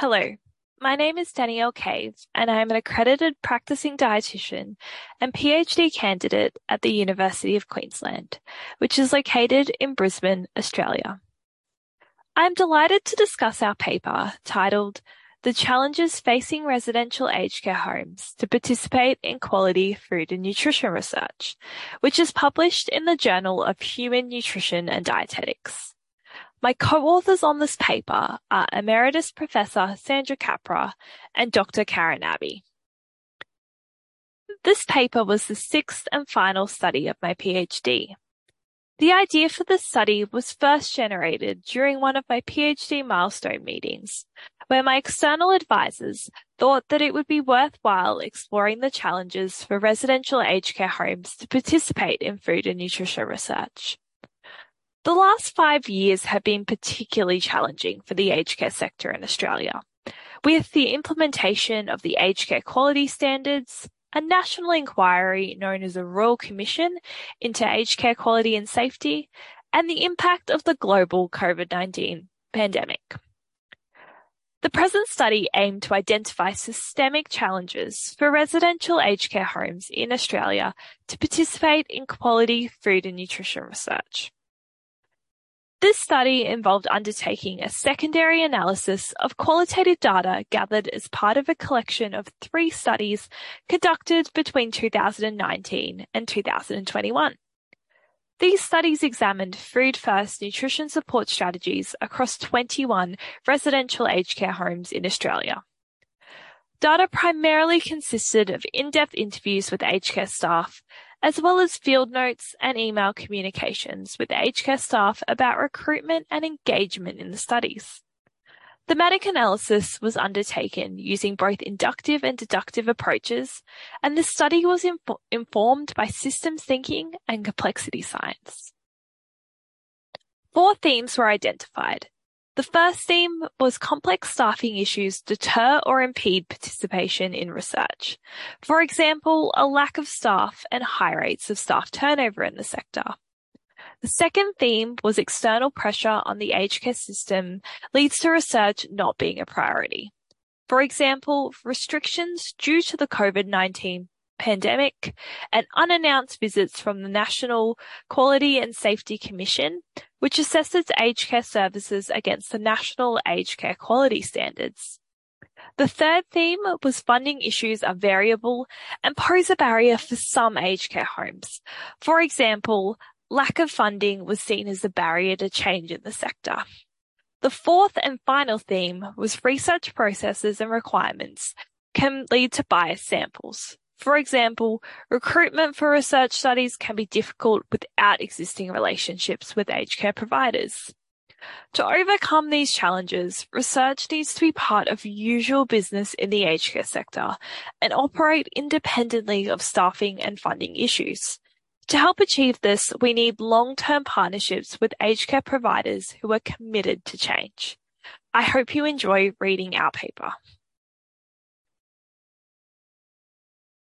Hello, my name is Danielle Cave, and I am an accredited practicing dietitian and PhD candidate at the University of Queensland, which is located in Brisbane, Australia. I am delighted to discuss our paper titled The Challenges Facing Residential Aged Care Homes to Participate in Quality Food and Nutrition Research, which is published in the Journal of Human Nutrition and Dietetics. My co-authors on this paper are Emeritus Professor Sandra Capra and Dr. Karen Abbey. This paper was the sixth and final study of my PhD. The idea for this study was first generated during one of my PhD milestone meetings, where my external advisors thought that it would be worthwhile exploring the challenges for residential aged care homes to participate in food and nutrition research. The last five years have been particularly challenging for the aged care sector in Australia, with the implementation of the aged care quality standards, a national inquiry known as the Royal Commission into Aged Care Quality and Safety, and the impact of the global COVID-19 pandemic. The present study aimed to identify systemic challenges for residential aged care homes in Australia to participate in quality food and nutrition research. This study involved undertaking a secondary analysis of qualitative data gathered as part of a collection of three studies conducted between 2019 and 2021. These studies examined food first nutrition support strategies across 21 residential aged care homes in Australia. Data primarily consisted of in-depth interviews with aged care staff as well as field notes and email communications with aged care staff about recruitment and engagement in the studies. Thematic analysis was undertaken using both inductive and deductive approaches, and the study was inf- informed by systems thinking and complexity science. Four themes were identified the first theme was complex staffing issues deter or impede participation in research. For example, a lack of staff and high rates of staff turnover in the sector. The second theme was external pressure on the aged care system leads to research not being a priority. For example, restrictions due to the COVID-19 pandemic and unannounced visits from the National Quality and Safety Commission, which assesses aged care services against the National Aged Care Quality Standards. The third theme was funding issues are variable and pose a barrier for some aged care homes. For example, lack of funding was seen as a barrier to change in the sector. The fourth and final theme was research processes and requirements can lead to biased samples. For example, recruitment for research studies can be difficult without existing relationships with aged care providers. To overcome these challenges, research needs to be part of usual business in the aged care sector and operate independently of staffing and funding issues. To help achieve this, we need long-term partnerships with aged care providers who are committed to change. I hope you enjoy reading our paper.